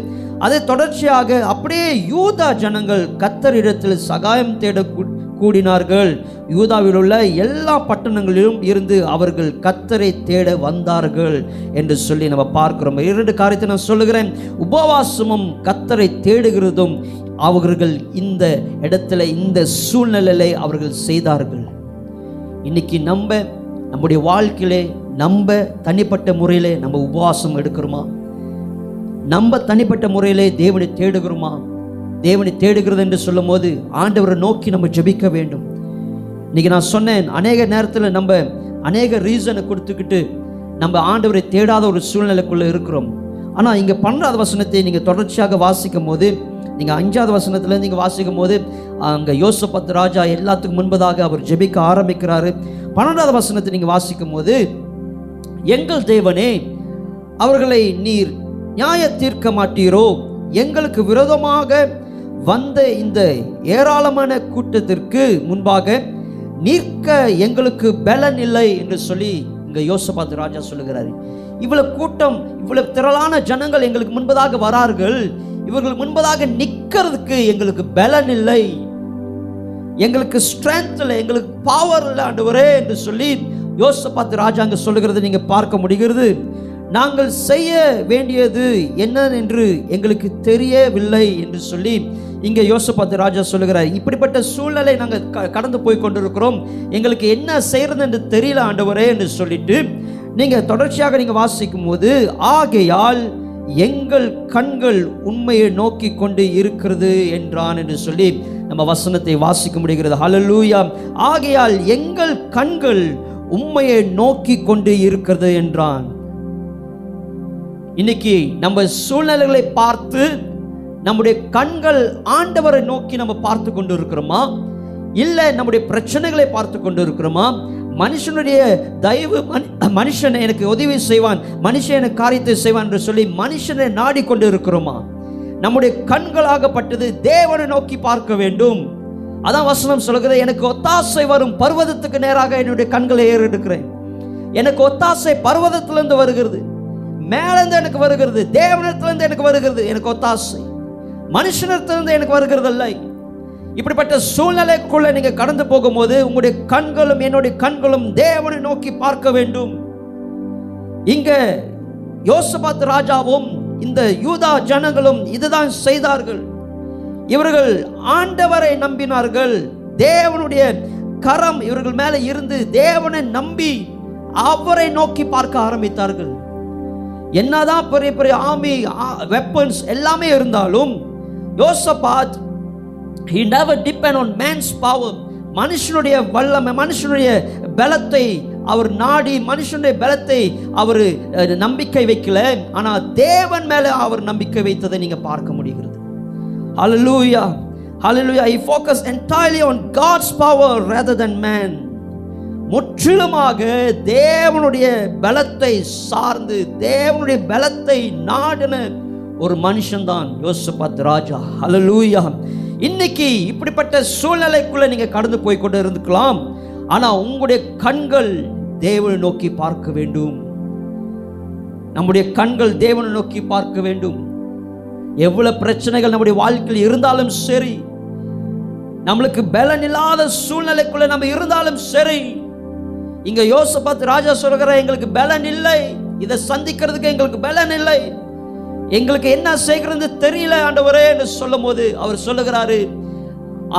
அதை தொடர்ச்சியாக அப்படியே யூதா ஜனங்கள் கத்தர் இடத்தில் சகாயம் தேட கூடினார்கள். யூதாவில் உள்ள எல்லா பட்டணங்களிலும் இருந்து அவர்கள் கத்தரை தேட வந்தார்கள் என்று சொல்லி நம்ம பார்க்கிறோம். இரண்டு காரியத்தை நான் சொல்லுகிறேன். உபவாசமும் கத்தரை தேடுகிறதும் அவர்கள் இந்த இடத்துல இந்த சூழ்நிலையை அவர்கள் செய்தார்கள். இன்னைக்கு நம்ம நம்முடைய வாழ்க்கையிலே நம்ம தனிப்பட்ட முறையிலே நம்ம உபவாசம் எடுக்கிறோமா? நம்ம தனிப்பட்ட முறையிலே தேவனை தேடுகிறோமா? தேவனை தேடுகிறது என்று சொல்லும்போது ஆண்டவரை நோக்கி நம்ம ஜெபிக்க வேண்டும். இன்னைக்கு நான் சொன்னேன் அநேக நேரத்தில் நம்ம அநேக ரீசனை கொடுத்துக்கிட்டு நம்ம ஆண்டவரை தேடாத ஒரு சூழ்நிலைக்குள்ளே இருக்கிறோம். ஆனால் இங்கே பன்னெண்டாவது வசனத்தை நீங்கள் தொடர்ச்சியாக வாசிக்கும் போது நீங்கள் அஞ்சாவது வசனத்தில் நீங்கள் வாசிக்கும் போது அங்கே யோசபத் ராஜா எல்லாத்துக்கும் முன்பதாக அவர் ஜெபிக்க ஆரம்பிக்கிறாரு. பன்னெண்டாவது வசனத்தை நீங்கள் வாசிக்கும் போது எங்கள் தேவனே அவர்களை நீர் நியாய தீர்க்க மாட்டீரோ? எங்களுக்கு விரோதமாக வந்த இந்த ஏராளமான கூட்டத்திற்கு முன்பாக நிற்க எங்களுக்கு பலன் இல்லை என்று சொல்லி இங்கே யோசபாத் ராஜா சொல்லுகிறாரு. இவ்வளவு கூட்டம் இவ்வளவு திரளான ஜனங்கள் எங்களுக்கு முன்பதாக வரார்கள். இவர்கள் முன்பதாக நிற்கிறதுக்கு எங்களுக்கு பலன் இல்லை. எங்களுக்கு ஸ்ட்ரென்த் இல்லை எங்களுக்கு பவர் இல்லை ஆண்டவரே என்று சொல்லி யோசபாத் ராஜா அங்க சொல்லுகிறது நீங்கள் பார்க்க முடிகிறது. நாங்கள் செய்ய வேண்டியது என்ன என்று எங்களுக்கு தெரியவில்லை என்று சொல்லி இங்கே யோசபாத் ராஜா சொல்லுகிறார். இப்படிப்பட்ட சூழ்நிலை நாங்கள் க- கடந்து போய் கொண்டிருக்கிறோம். எங்களுக்கு என்ன செய்யறது என்று தெரியல ஆண்டவரே என்று சொல்லிட்டு நீங்கள் தொடர்ச்சியாக நீங்கள் வாசிக்கும் போது ஆகையால் எங்கள் கண்கள் உண்மையை நோக்கி கொண்டு இருக்கிறது என்றான் என்று சொல்லி நம்ம வசனத்தை வாசிக்க முடிகிறது. ஹலலூயா ஆகையால் எங்கள் கண்கள் உண்மையை நோக்கி கொண்டு இருக்கிறது என்றான். இன்னைக்கு நம்ம சூழ்நிலைகளை பார்த்து நம்முடைய கண்கள் ஆண்டவரை நோக்கி நம்ம பார்த்து கொண்டு இருக்கிறோமா இல்லை நம்முடைய பிரச்சனைகளை பார்த்து கொண்டு இருக்கிறோமா மனுஷனுடைய தயவு மனுஷன் எனக்கு உதவி செய்வான் மனுஷன் எனக்கு காரியத்தை செய்வான் என்று சொல்லி மனுஷனை நாடிக்கொண்டு இருக்கிறோமா நம்முடைய கண்களாகப்பட்டது தேவனை நோக்கி பார்க்க வேண்டும். அதான் வசனம் சொல்கிறது எனக்கு ஒத்தாசை வரும் பர்வதத்துக்கு நேராக என்னுடைய கண்களை ஏறெடுக்கிறேன். எனக்கு ஒத்தாசை பர்வதத்திலிருந்து வருகிறது. மேலேருந்து எனக்கு வருகிறது தேவனத்திலிருந்து எனக்கு வருகிறது எனக்கு ஒத்தாசை. மனுஷனத்திலிருந்து எனக்கு வருகிறது இல்லை. இப்படிப்பட்ட சூழ்நிலைக்குள்ள நீங்க கடந்து போகும்போது உங்களுடைய கண்களும் என்னுடைய கண்களும் தேவனை நோக்கி பார்க்க வேண்டும். இங்க யோசபாத் ராஜாவும் இந்த யூதா ஜனங்களும் இதுதான் செய்தார்கள். இவர்கள் ஆண்டவரை நம்பினார்கள். தேவனுடைய கரம் இவர்கள் மேலே இருந்து தேவனை நம்பி அவரை நோக்கி பார்க்க ஆரம்பித்தார்கள். என்னதான் பெரிய பெரிய ஆமி வெப்பன்ஸ் எல்லாமே இருந்தாலும் யோசபாத் he never depend on man's power மனுஷனுடைய வல்லமை மனுஷனுடைய பலத்தை அவர் நாடி மனுஷனுடைய பலத்தை அவர் நம்பிக்கை வைக்கல. ஆனால் தேவன் மேலே அவர் நம்பிக்கை வைத்ததை நீங்கள் பார்க்க முடிகிறது. ஹalleluya hallelujah. I focus entirely on God's power rather than man முற்றிலுமாக தேவனுடைய பலத்தை சார்ந்து தேவனுடைய பலத்தை நாடின ஒரு மனுஷன்தான் யோசபாத் ராஜா. அலலூயா இன்னைக்கு இப்படிப்பட்ட சூழ்நிலைக்குள்ள நீங்க கடந்து போய் கொண்டு இருந்துக்கலாம். ஆனா உங்களுடைய கண்கள் தேவனை நோக்கி பார்க்க வேண்டும். நம்முடைய கண்கள் தேவனை நோக்கி பார்க்க வேண்டும். எவ்வளவு பிரச்சனைகள் நம்முடைய வாழ்க்கையில் இருந்தாலும் சரி நம்மளுக்கு பலன் இல்லாத சூழ்நிலைக்குள்ள நம்ம இருந்தாலும் சரி இங்க பார்த்து ராஜா சொல்கிற எங்களுக்கு பலன் இல்லை. இதை சந்திக்கிறதுக்கு எங்களுக்கு பலன் இல்லை. எங்களுக்கு என்ன செய்கிறது தெரியல ஆண்டவரே என்று சொல்லும் போது அவர் சொல்லுகிறாரு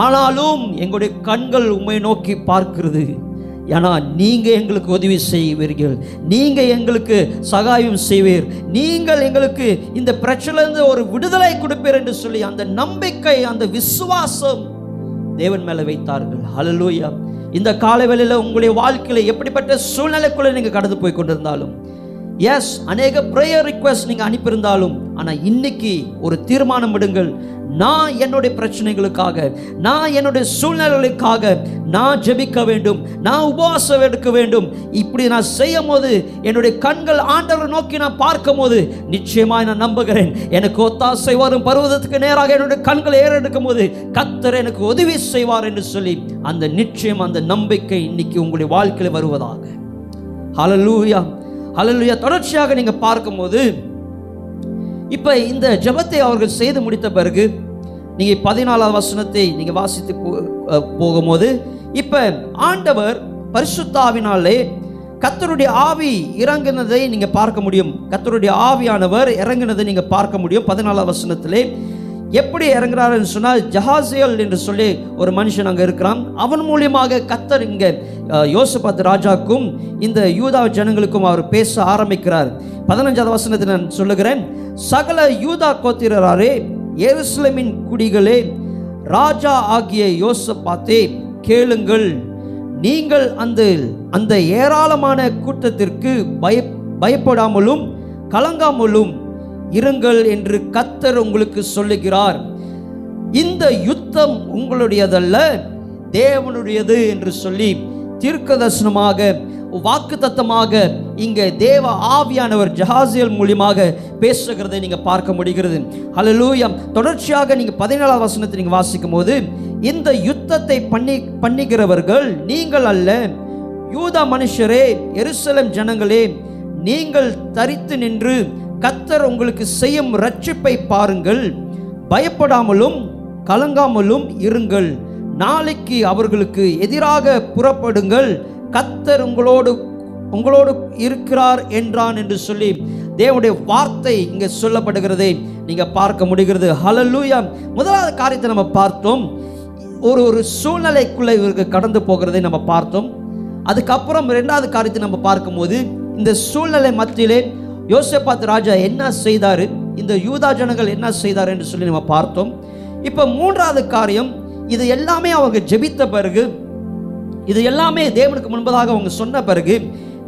ஆனாலும் எங்களுடைய கண்கள் உண்மை நோக்கி பார்க்கிறது. ஏன்னா நீங்க எங்களுக்கு உதவி செய்வீர்கள். நீங்க எங்களுக்கு சகாயம் செய்வீர். நீங்கள் எங்களுக்கு இந்த பிரச்சனையிலிருந்து ஒரு விடுதலை கொடுப்பீர் என்று சொல்லி அந்த நம்பிக்கை அந்த விசுவாசம் தேவன் மேல வைத்தார்கள். ஹalleluya இந்த காலவேளையில் உங்களுடைய வாழ்க்கையில் எப்படிப்பட்ட சூழ்நிலைக்குள்ளே நீங்கள் கடந்து போய் கொண்டிருந்தாலும் எஸ் அநேக ப்ரேயர் ரிக்வெஸ்ட் நீங்கள் அனுப்பியிருந்தாலும் ஆனால் இன்னைக்கு ஒரு தீர்மானம் விடுங்கள் நான் என்னுடைய பிரச்சனைகளுக்காக நான் என்னுடைய சூழ்நிலைகளுக்காக நான் ஜெபிக்க வேண்டும் நான் உபவாசம் எடுக்க வேண்டும். இப்படி நான் செய்யும் போது என்னுடைய கண்கள் ஆண்டவரை நோக்கி நான் பார்க்கும் போது நிச்சயமாக நான் நம்புகிறேன். எனக்கு ஒத்தாசை வரும் பருவதத்துக்கு நேராக என்னுடைய கண்களை ஏறெடுக்கும் போது கத்தர் எனக்கு உதவி செய்வார் என்று சொல்லி அந்த நிச்சயம் அந்த நம்பிக்கை இன்னைக்கு உங்களுடைய வாழ்க்கையில் வருவதாக. ஹalleluya ஹalleluya தொடர்ச்சியாக நீங்கள் பார்க்கும்போது இப்போ இந்த ஜெபத்தை அவர்கள் செய்து முடித்த பிறகு நீங்கள் பதினாலாவது வசனத்தை நீங்கள் வாசித்து போ- போகும்போது இப்போ ஆண்டவர் பரிசுத்தாவினாலே கத்தருடைய ஆவி இறங்குனதை நீங்கள் பார்க்க முடியும். கத்தருடைய ஆவியானவர் இறங்கினதை நீங்கள் பார்க்க முடியும். பதினாலாவது வசனத்திலே எப்படி இறங்குறாருன்னு சொன்னால் ஜஹாசியல் என்று சொல்லி ஒரு மனுஷன் அங்கே இருக்கிறான். அவன் மூலியமாக கத்தர் இங்கே யோசபாத் ராஜாக்கும் இந்த யூதா ஜனங்களுக்கும் அவர் பேச ஆரம்பிக்கிறார். பதினஞ்சாவது வசனத்தை நான் சொல்லுகிறேன். சகல யூதா கோத்திரராரே எருசலமின் குடிகளே ராஜா ஆகிய யோசபாத்தே கேளுங்கள். நீங்கள் அந்த அந்த ஏராளமான கூட்டத்திற்கு பய பயப்படாமலும் கலங்காமலும் இருங்கள் என்று கத்தர் உங்களுக்கு சொல்லுகிறார். இந்த யுத்தம் உங்களுடையதல்ல தேவனுடையது என்று சொல்லி தீர்க்கதர்சனமாக வாக்குத்தத்தமாக இங்கே தேவ ஆவியானவர் ஜஹாசியல் மூலியமாக பேசுகிறதை நீங்கள் பார்க்க முடிகிறது. ஹலலூயம் தொடர்ச்சியாக நீங்கள் பதினேழாம் வசனத்தை நீங்கள் வாசிக்கும் போது இந்த யுத்தத்தை பண்ணி பண்ணுகிறவர்கள் நீங்கள் அல்ல யூதா மனுஷரே எருசலேம் ஜனங்களே நீங்கள் தரித்து நின்று கத்தர் உங்களுக்கு செய்யும் ரட்சிப்பை பாருங்கள். பயப்படாமலும் கலங்காமலும் இருங்கள். நாளைக்கு அவர்களுக்கு எதிராக புறப்படுங்கள். கத்தர் உங்களோடு உங்களோடு இருக்கிறார் என்றான் என்று சொல்லி தேவனுடைய வார்த்தை இங்கே சொல்லப்படுகிறதை. நீங்கள் பார்க்க முடிகிறது. ஹalleluya முதலாவது காரியத்தை நம்ம பார்த்தோம். ஒரு ஒரு சூழ்நிலைக்குள்ளே இவருக்கு கடந்து போகிறதை நம்ம பார்த்தோம். அதுக்கப்புறம் ரெண்டாவது காரியத்தை நம்ம பார்க்கும்போது இந்த சூழ்நிலை மத்தியிலே யோசபாத் ராஜா என்ன செய்தார்? இந்த யூதா ஜனங்கள் என்ன செய்தார் என்று சொல்லி நம்ம பார்த்தோம். இப்போ மூன்றாவது காரியம் இது எல்லாமே அவங்க ஜெபித்த பிறகு இது எல்லாமே தேவனுக்கு முன்பதாக அவங்க சொன்ன பிறகு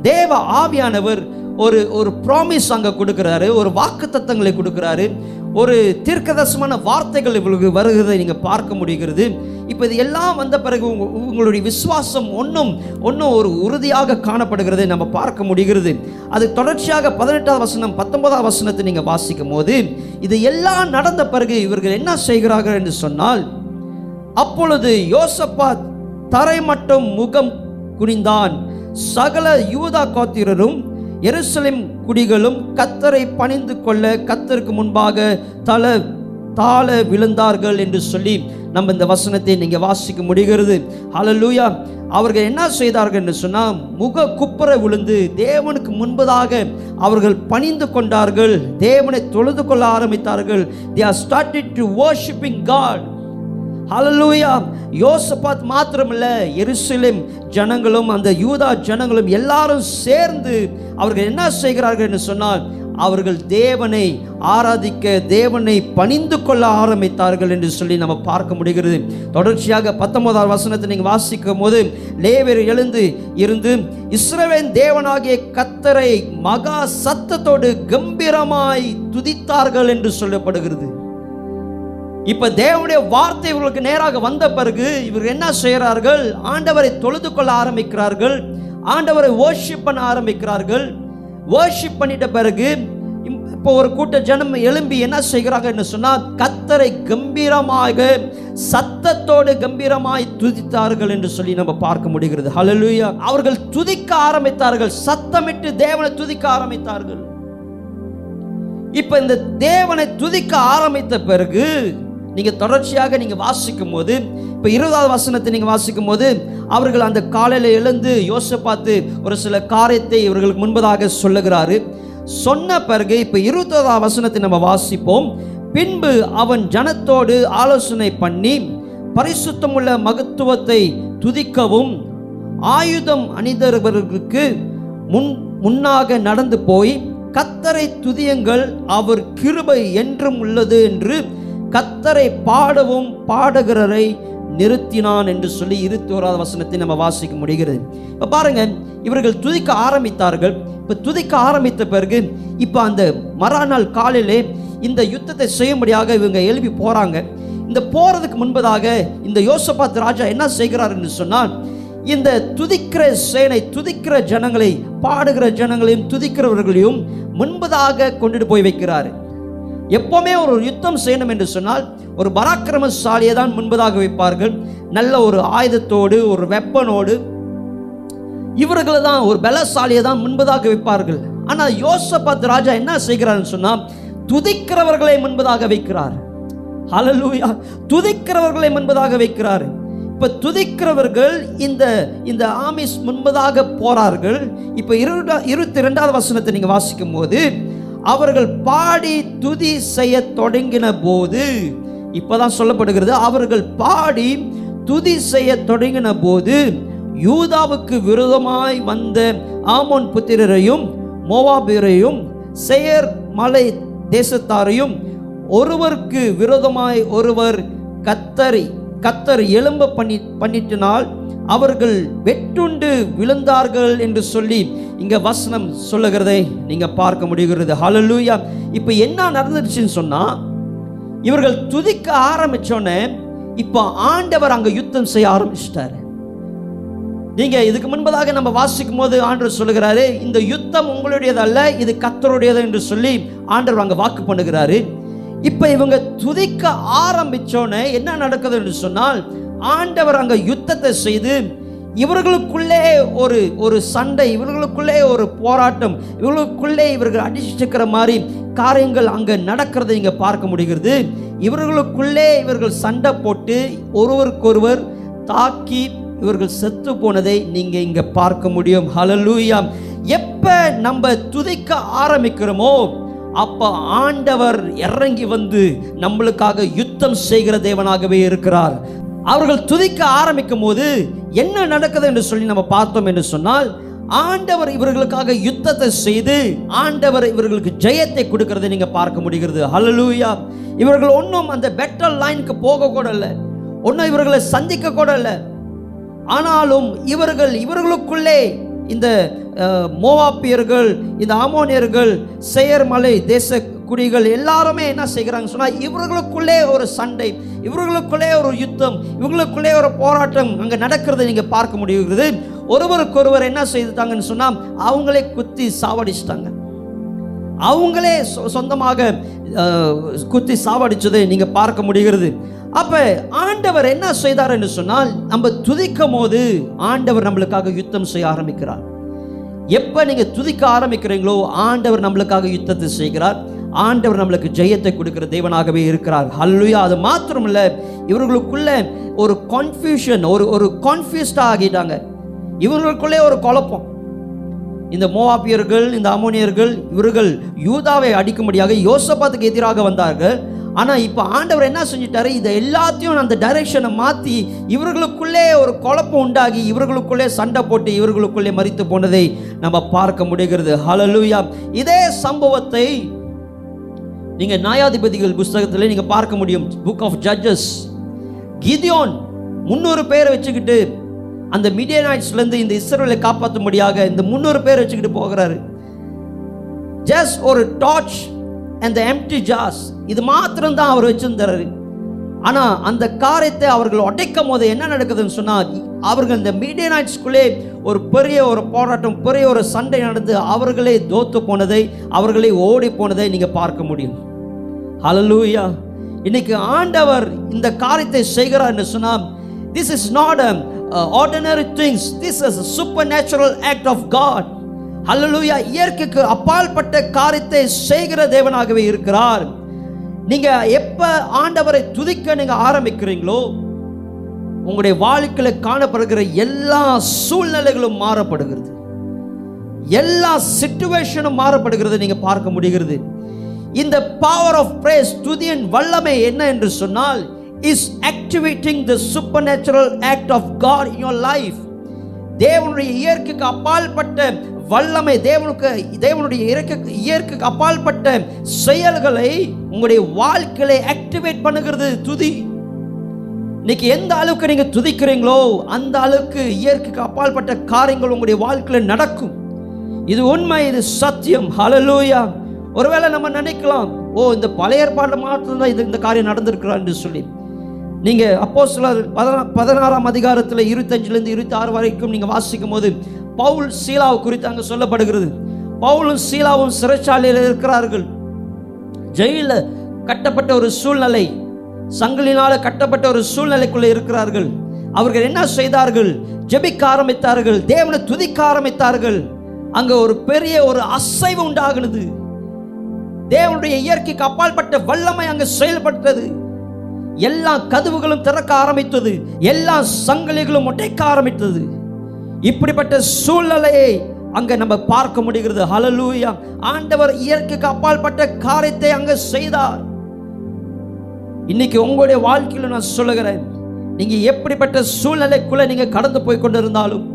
தேவ ஆவியானவர் ஒரு ஒரு ப்ராமிஸ் அங்கே கொடுக்குறாரு ஒரு வாக்கு தத்தங்களை கொடுக்குறாரு ஒரு தீர்க்கதர்சமான வார்த்தைகள் இவங்களுக்கு வருகிறதை நீங்கள் பார்க்க முடிகிறது. இப்போ இது எல்லாம் வந்த பிறகு உங்களுடைய விசுவாசம் ஒன்றும் ஒன்றும் ஒரு உறுதியாக காணப்படுகிறதை நம்ம பார்க்க முடிகிறது. அது தொடர்ச்சியாக பதினெட்டாவது வசனம் பத்தொன்பதாவது வசனத்தை நீங்கள் வாசிக்கும் போது இது எல்லாம் நடந்த பிறகு இவர்கள் என்ன செய்கிறார்கள் என்று சொன்னால் அப்பொழுது யோசப்பாத் தரை மட்டும் முகம் குனிந்தான். சகல யூதா கோத்திரரும் எருசலேம் குடிகளும் கத்தரை பணிந்து கொள்ள கத்தருக்கு முன்பாக தல தாழ விழுந்தார்கள் என்று சொல்லி நம்ம இந்த வசனத்தை நீங்க வாசிக்க முடிகிறது. ஹalleluya அவர்கள் என்ன செய்தார்கள் என்று சொன்னால் முக குப்புற விழுந்து தேவனுக்கு முன்பதாக அவர்கள் பணிந்து கொண்டார்கள். தேவனை தொழுது கொள்ள ஆரம்பித்தார்கள். They are started to worshipping God hallelujah யோசபாத் மாத்திரமல்ல எருசலேம் ஜனங்களும் அந்த யூதா ஜனங்களும் எல்லாரும் சேர்ந்து அவர்கள் என்ன செய்கிறார்கள் என்று சொன்னால் அவர்கள் தேவனை ஆராதிக்க தேவனை பணிந்து கொள்ள ஆரம்பித்தார்கள் என்று சொல்லி நம்ம பார்க்க முடிகிறது. தொடர்ச்சியாக பத்தொன்பதாம் வசனத்தை நீங்கள் வாசிக்கும் போது லேவர் எழுந்து இருந்து இஸ்ரவேன் தேவனாகிய கத்தரை மகா சத்தத்தோடு கம்பீரமாய் துதித்தார்கள் என்று சொல்லப்படுகிறது. இப்ப தேவனுடைய வார்த்தை இவர்களுக்கு நேராக வந்த பிறகு இவர் என்ன செய்கிறார்கள்? ஆண்டவரை தொழுது கொள்ள ஆரம்பிக்கிறார்கள். ஆண்டவரை ஓர்ஷிப் பண்ண ஆரம்பிக்கிறார்கள். ஓர்ஷிப் பண்ணிட்ட பிறகு இப்போ ஒரு கூட்ட ஜனம் எழும்பி என்ன செய்கிறாங்க என்று சொன்னால் கத்தரை கம்பீரமாக சத்தத்தோடு கம்பீரமாய் துதித்தார்கள் என்று சொல்லி நம்ம பார்க்க முடிகிறது. ஹலலுயா அவர்கள் துதிக்க ஆரம்பித்தார்கள். சத்தமிட்டு தேவனை துதிக்க ஆரம்பித்தார்கள். இப்ப இந்த தேவனை துதிக்க ஆரம்பித்த பிறகு நீங்க தொடர்ச்சியாக நீங்க வாசிக்கும் போது இப்ப இருபதாவது வசனத்தை நீங்க வாசிக்கும் போது அவர்கள் அந்த காலையில எழுந்து யோசப்பாத்து ஒரு சில காரியத்தை இவர்களுக்கு முன்பதாக சொல்லுகிறாரு. சொன்ன பிறகு இப்ப இருபத்தோதாவது வசனத்தை நம்ம வாசிப்போம். பின்பு அவன் ஜனத்தோடு ஆலோசனை பண்ணி பரிசுத்தமுள்ள மகத்துவத்தை துதிக்கவும் ஆயுதம் அணிந்தவர்களுக்கு முன் முன்னாக நடந்து போய் கத்தரை துதியங்கள் அவர் கிருபை என்றும் உள்ளது என்று கத்தரை பாடவும் பாடுகிறரை நிறுத்தினான் என்று சொல்லி இருபத்தி ஓராவது வசனத்தை நம்ம வாசிக்க முடிகிறது. இப்போ பாருங்க இவர்கள் துதிக்க ஆரம்பித்தார்கள். இப்போ துதிக்க ஆரம்பித்த பிறகு இப்போ அந்த மறாநாள் காலையிலே இந்த யுத்தத்தை செய்யும்படியாக இவங்க எழுப்பி போகிறாங்க இந்த போகிறதுக்கு முன்பதாக இந்த யோசபாத் ராஜா என்ன செய்கிறார் என்று சொன்னால் இந்த துதிக்கிற சேனை துதிக்கிற ஜனங்களை பாடுகிற ஜனங்களையும் துதிக்கிறவர்களையும் முன்பதாக கொண்டுட்டு போய் வைக்கிறார். எப்போவுமே ஒரு யுத்தம் செய்யணும் என்று சொன்னால் ஒரு பராக்கிரமசாலியை தான் முன்பதாக வைப்பார்கள். நல்ல ஒரு ஆயுதத்தோடு ஒரு வெப்பனோடு இவர்களை தான் ஒரு பலசாலியை தான் முன்பதாக வைப்பார்கள். ஆனால் யோசபாத் ராஜா என்ன செய்கிறார்னு சொன்னால் துதிக்கிறவர்களை முன்பதாக வைக்கிறார். ஹalleluya. துதிக்கிறவர்களை முன்பதாக வைக்கிறார். இப்போ துதிக்கிறவர்கள் இந்த இந்த ஆமிஸ் முன்பதாக போறார்கள். இப்போ இரு இருபத்தி ரெண்டாவது வசனத்தை நீங்கள் வாசிக்கும் போது அவர்கள் பாடி துதி செய்ய தொடங்கின போது இப்பதான் சொல்லப்படுகிறது அவர்கள் பாடி துதி செய்ய தொடங்கின போது யூதாவுக்கு விரோதமாய் வந்த ஆமோன் புத்திரரையும் மோவாபியரையும் செயர் மலை தேசத்தாரையும் ஒருவருக்கு விரோதமாய் ஒருவர் கத்தரி கத்தர் எலும்ப பண்ணி பண்ணிட்டினால் அவர்கள் வெட்டுண்டு விழுந்தார்கள் என்று சொல்லி இங்க வசனம் சொல்லுகிறதை நீங்க பார்க்க முடிகிறது. ஹலலூயா இப்போ என்ன நடந்துச்சுன்னு சொன்னா இவர்கள் துதிக்க ஆரம்பிச்சோன்னே இப்போ ஆண்டவர் அங்க யுத்தம் செய்ய ஆரம்பிச்சிட்டாரு. நீங்க இதுக்கு முன்பதாக நம்ம வாசிக்கும் போது ஆண்டவர் சொல்லுகிறாரு இந்த யுத்தம் உங்களுடையது அல்ல இது கத்தருடையது என்று சொல்லி ஆண்டவர் அங்க வாக்கு பண்ணுகிறாரு. இப்போ இவங்க துதிக்க ஆரம்பிச்சோன்னே என்ன நடக்குது என்று சொன்னால் ஆண்டவர் அங்கே யுத்தத்தை செய்து இவர்களுக்குள்ளே ஒரு ஒரு சண்டை இவர்களுக்குள்ளே ஒரு போராட்டம் இவர்களுக்குள்ளே இவர்கள் அடிச்சுக்கிற மாதிரி காரியங்கள் அங்கே நடக்கிறதை இங்கே பார்க்க முடிகிறது. இவர்களுக்குள்ளே இவர்கள் சண்டை போட்டு ஒருவருக்கொருவர் தாக்கி இவர்கள் செத்து போனதை நீங்கள் இங்கே பார்க்க முடியும். ஹலலூயாம் எப்போ நம்ம துதிக்க ஆரம்பிக்கிறோமோ அப்ப ஆண்டவர் இறங்கி வந்து நம்மளுக்காக யுத்தம் செய்கிற தேவனாகவே இருக்கிறார். அவர்கள் துதிக்க ஆரம்பிக்கும் போது என்ன நடக்குது என்று சொல்லி நம்ம பார்த்தோம் என்று சொன்னால் ஆண்டவர் இவர்களுக்காக யுத்தத்தை செய்து ஆண்டவர் இவர்களுக்கு ஜெயத்தை கொடுக்கறதை நீங்க பார்க்க முடிகிறது. ஹலலூயா இவர்கள் ஒன்றும் அந்த பெட்டர் லைனுக்கு போக கூட இல்லை. ஒன்றும் இவர்களை சந்திக்க கூட இல்லை. ஆனாலும் இவர்கள் இவர்களுக்குள்ளே இந்த மோவாப்பியர்கள் இந்த ஆமோனியர்கள் செயர்மலை தேச குடிகள் எல்லாருமே என்ன செய்கிறாங்க சொன்னால் இவர்களுக்குள்ளே ஒரு சண்டை இவர்களுக்குள்ளே ஒரு யுத்தம் இவங்களுக்குள்ளே ஒரு போராட்டம் அங்கே நடக்கிறதை நீங்கள் பார்க்க முடிகிறது. ஒருவருக்கொருவர் என்ன செய்துட்டாங்கன்னு சொன்னால் அவங்களே குத்தி சாவடிச்சிட்டாங்க. அவங்களே சொ- சொந்தமாக குத்தி சாவடிச்சதை நீங்கள் பார்க்க முடிகிறது. அப்போ ஆண்டவர் என்ன செய்தார் என்று சொன்னால் நம்ம துதிக்கும் போது ஆண்டவர் நம்மளுக்காக யுத்தம் செய்ய ஆரம்பிக்கிறார். எப்போ நீங்கள் துதிக்க ஆரம்பிக்கிறீங்களோ ஆண்டவர் நம்மளுக்காக யுத்தத்தை செய்கிறார். ஆண்டவர் நம்மளுக்கு ஜெயத்தை கொடுக்கிற தேவனாகவே இருக்கிறார். ஹல்லுயா! அது மாத்திரமல்ல இவர்களுக்குள்ள ஒரு கன்ஃபியூஷன் ஒரு ஒரு கன்ஃபியூஸ்டாக ஆகிட்டாங்க. இவர்களுக்குள்ளே ஒரு குழப்பம். இந்த மோவாப்பியர்கள் இந்த அமோனியர்கள் இவர்கள் யூதாவை அடிக்கும்படியாக யோசபாத்துக்கு எதிராக வந்தார்கள். ஆனால் இப்போ ஆண்டவர் என்ன செஞ்சிட்டாரு? இதை எல்லாத்தையும் அந்த டைரக்ஷனை மாற்றி இவர்களுக்குள்ளே ஒரு குழப்பம் உண்டாகி இவர்களுக்குள்ளே சண்டை போட்டு இவர்களுக்குள்ளே மறித்து போனதை நம்ம பார்க்க முடிகிறது. ஹலலூயா இதே சம்பவத்தை நீங்கள் நியாயாதிபதிகள் புஸ்தகத்தில் நீங்கள் பார்க்க முடியும். புக் ஆஃப் ஜட்ஜஸ் கிதியோன் முந்நூறு பேரை வச்சுக்கிட்டு அந்த மீடியனாய்ட்ஸ்ல இந்த இஸ்ரோலை காப்பாற்றும்படியாக இந்த முந்நூறு பேர் வச்சுக்கிட்டு போகிறாரு. ஜஸ்ட் ஒரு டார்ச் அந்த எம்டி ஜாஸ் இது மாத்திரம் தான் அவர் வச்சிருந்தாரு. ஆனால் அந்த காரியத்தை அவர்கள் உடைக்கும் போது என்ன நடக்குதுன்னு சொன்னால் அவர்கள் இந்த மீடியனாய்ட்ஸ்குள்ளே ஒரு பெரிய ஒரு போராட்டம் பெரிய ஒரு சண்டை நடந்து அவர்களே தோத்து போனதை அவர்களே ஓடி போனதை நீங்கள் பார்க்க முடியும். ஹலலூயா இன்னைக்கு ஆண்டவர் இந்த காரியத்தை செய்கிறார்னு சொன்னால் this is not ordinary things this is supernatural act of God hallelujah இயற்கைக்கு அப்பாற்பட்ட காரியத்தை செய்கிற தேவனாகவே இருக்கிறார். நீங்க எப்ப ஆண்டவரை துதிக்க நீங்க ஆரம்பிக்கிறீங்களோ உங்களுடைய வாழ்க்கையில் காணப்படுகிற எல்லா சூழ்நிலைகளும் மாறப்படுகிறது. எல்லா சிச்சுவேஷனும் மாறப்படுகிறது நீங்க பார்க்க முடிகிறது. இந்த பவர் ஆஃப் பிரேஸ் துதியின் வல்லமை என்ன என்று சொன்னால் is activating the supernatural act of God in your life தேவனுடைய இயற்கைக்கு அப்பால்பட்ட வல்லமை தேவனுக்கு தேவனுடைய இயற்கை இயற்கைக்கு அப்பால்பட்ட செயல்களை உங்களுடைய வாழ்க்கையில ஆக்டிவேட் பண்ணுகிறது துதி. இன்னைக்கு எந்த அளவுக்கு நீங்க துதிக்கிறீங்களோ அந்த அளவுக்கு இயற்கைக்கு அப்பால்பட்ட காரியங்கள் உங்களுடைய வாழ்க்கையில நடக்கும். இது உண்மை இது சத்தியம். ஹலலூயா ஒருவேளை நம்ம நினைக்கலாம் ஓ இந்த பழைய ஏற்பாடு மாத்திரம் தான் இது இந்த காரியம் நடந்திருக்கிறார் என்று சொல்லி. நீங்க அப்போ சிலர் பதினாறாம் அதிகாரத்தில் இருபத்தஞ்சிலேருந்து இருபத்தி ஆறு வரைக்கும் நீங்க வாசிக்கும் போது பவுல் சீலாவை குறித்து அங்கே சொல்லப்படுகிறது. பவுலும் சீலாவும் சிறைச்சாலையில் இருக்கிறார்கள். ஜெயிலில் கட்டப்பட்ட ஒரு சூழ்நிலை சங்கிலினால் கட்டப்பட்ட ஒரு சூழ்நிலைக்குள்ளே இருக்கிறார்கள். அவர்கள் என்ன செய்தார்கள்? ஜெபிக்க ஆரம்பித்தார்கள் தேவனை துதிக்க ஆரம்பித்தார்கள். அங்கே ஒரு பெரிய ஒரு அசைவு உண்டாகுனது. தேவனுடைய இயற்கைக்கு அப்பாற்பட்ட வல்லமை அங்கு செயல்பட்டது. எல்லா கதவுகளும் திறக்க ஆரம்பித்தது எல்லா சங்கிலிகளும் உடைக்க ஆரம்பித்தது. இப்படிப்பட்ட சூழ்நிலையை அங்க நம்ம பார்க்க முடிகிறது. ஹலலூயா ஆண்டவர் இயற்கைக்கு அப்பாற்பட்ட காரியத்தை அங்க செய்தார். இன்னைக்கு உங்களுடைய வாழ்க்கையில நான் சொல்லுகிறேன் நீங்க எப்படிப்பட்ட சூழ்நிலைக்குள்ள நீங்க கடந்து போய் கொண்டிருந்தாலும்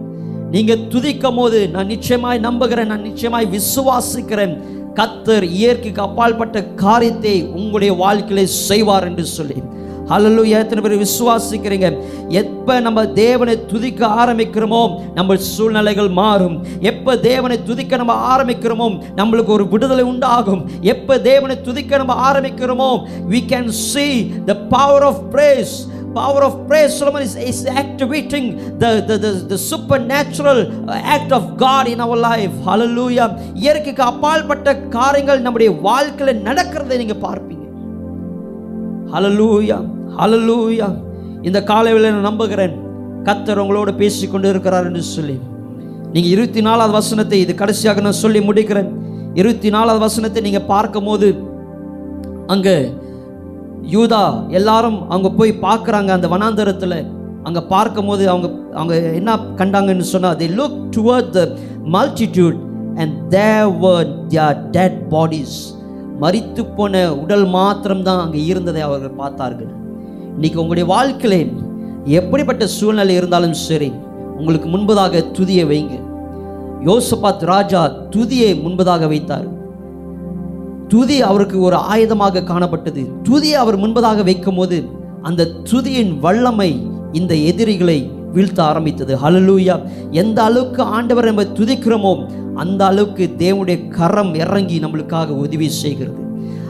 நீங்க துதிக்கும் போது நான் நிச்சயமாய் நம்புகிறேன் நான் நிச்சயமாய் விசுவாசிக்கிறேன். கத்தர் இயற்கைக்கு அப்பாற்பட்ட காரியத்தை உங்களுடைய வாழ்க்கையில செய்வார் என்று சொல்லி. ஹalleluya எத்தனை பேர் விசுவாசிக்கிறீங்க? எப்ப நம்ம தேவனை துதிக்க ஆரம்பிக்கிறோமோ நம்ம சூழ்நிலைகள் மாறும். எப்ப தேவனை துதிக்க நம்ம ஆரம்பிக்கிறோமோ நம்மளுக்கு ஒரு விடுதலை உண்டாகும். எப்ப தேவனை துதிக்க நம்ம ஆரம்பிக்கிறோமோ we can see the power of praise power of praise Solomon is, is activating the, the, the, the supernatural uh, act of God in our life. Hallelujah. இயற்கைக்கு அப்பாற்பட்ட காரியங்கள் நம்முடைய வாழ்க்கையில் நடக்கிறதை நீங்கள் பார்ப்பீங்க. அலலூயா அலலூயா இந்த காலையில் நான் நம்புகிறேன். கத்தர் உங்களோடு பேசி கொண்டு இருக்கிறார் என்று சொல்லி. நீங்கள் இருபத்தி நாலாவது வசனத்தை இது கடைசியாக நான் சொல்லி முடிக்கிறேன். இருபத்தி நாலாவது வசனத்தை நீங்க பார்க்கும்போது அங்கே யூதா எல்லாரும் அவங்க போய் பார்க்குறாங்க. அந்த வனாந்தரத்தில் அங்கே பார்க்கும்போது அவங்க அவங்க என்ன கண்டாங்கன்னு சொன்னால் they look toward the multitude and there were dead bodies மறித்து போன உடல் மாத்திரம்தான் அங்கே இருந்ததை அவர்கள் பார்த்தார்கள். இன்னைக்கு உங்களுடைய வாழ்க்கையிலே எப்படிப்பட்ட சூழ்நிலை இருந்தாலும் சரி உங்களுக்கு முன்பதாக துதியை வைங்க. யோசபாத் ராஜா துதியை முன்பதாக வைத்தார். துதி அவருக்கு ஒரு ஆயுதமாக காணப்பட்டது. துதியை அவர் முன்பதாக வைக்கும் போது அந்த துதியின் வல்லமை இந்த எதிரிகளை வீழ்த்த ஆரம்பித்தது. ஹலலூயா எந்த அளவுக்கு ஆண்டவர் நம்ம துதிக்கிறோமோ அந்த அளவுக்கு தேவனுடைய கரம் இறங்கி நம்மளுக்காக உதவி செய்கிறது.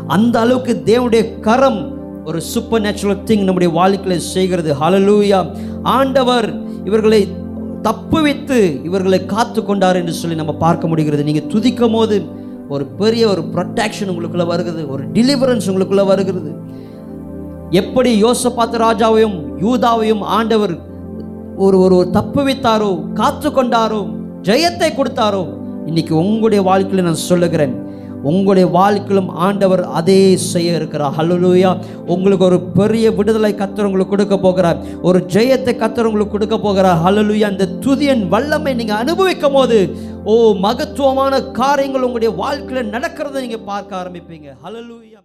அந்த அளவுக்கு தேவனுடைய கரம் ஒரு சூப்பர் நேச்சுரல் திங் நம்முடைய வாழ்க்கையில் செய்கிறது. ஹலலூயா ஆண்டவர் இவர்களை தப்பு வைத்து இவர்களை காத்து கொண்டார் என்று சொல்லி நம்ம பார்க்க முடிகிறது. நீங்கள் துதிக்கும் போது ஒரு பெரிய ஒரு ப்ரொடெக்ஷன் உங்களுக்குள்ளே வருகிறது. ஒரு டெலிவரன்ஸ் உங்களுக்குள்ளே வருகிறது. எப்படி யோசபாத்து ராஜாவையும் யூதாவையும் ஆண்டவர் ஒரு ஒரு ஒரு தப்பு வைத்தாரோ காத்து கொண்டாரோ ஜெயத்தை கொடுத்தாரோ இன்னைக்கு உங்களுடைய வாழ்க்கையில நான் சொல்லுகிறேன். உங்களுடைய வாழ்க்கையிலும் ஆண்டவர் அதே செய்ய இருக்கிறார். ஹalleluya உங்களுக்கு ஒரு பெரிய விடுதலை கத்தர் உங்களுக்கு கொடுக்க போகிறார். ஒரு ஜெயத்தை கத்தர் உங்களுக்கு கொடுக்க போகிறார். ஹalleluya அந்த துதியன் வல்லமை நீங்கள் அனுபவிக்கும் போது ஓ மகத்துவமான காரியங்கள் உங்களுடைய வாழ்க்கையில் நடக்கிறதை நீங்கள் பார்க்க ஆரம்பிப்பீங்க. ஹலலூயா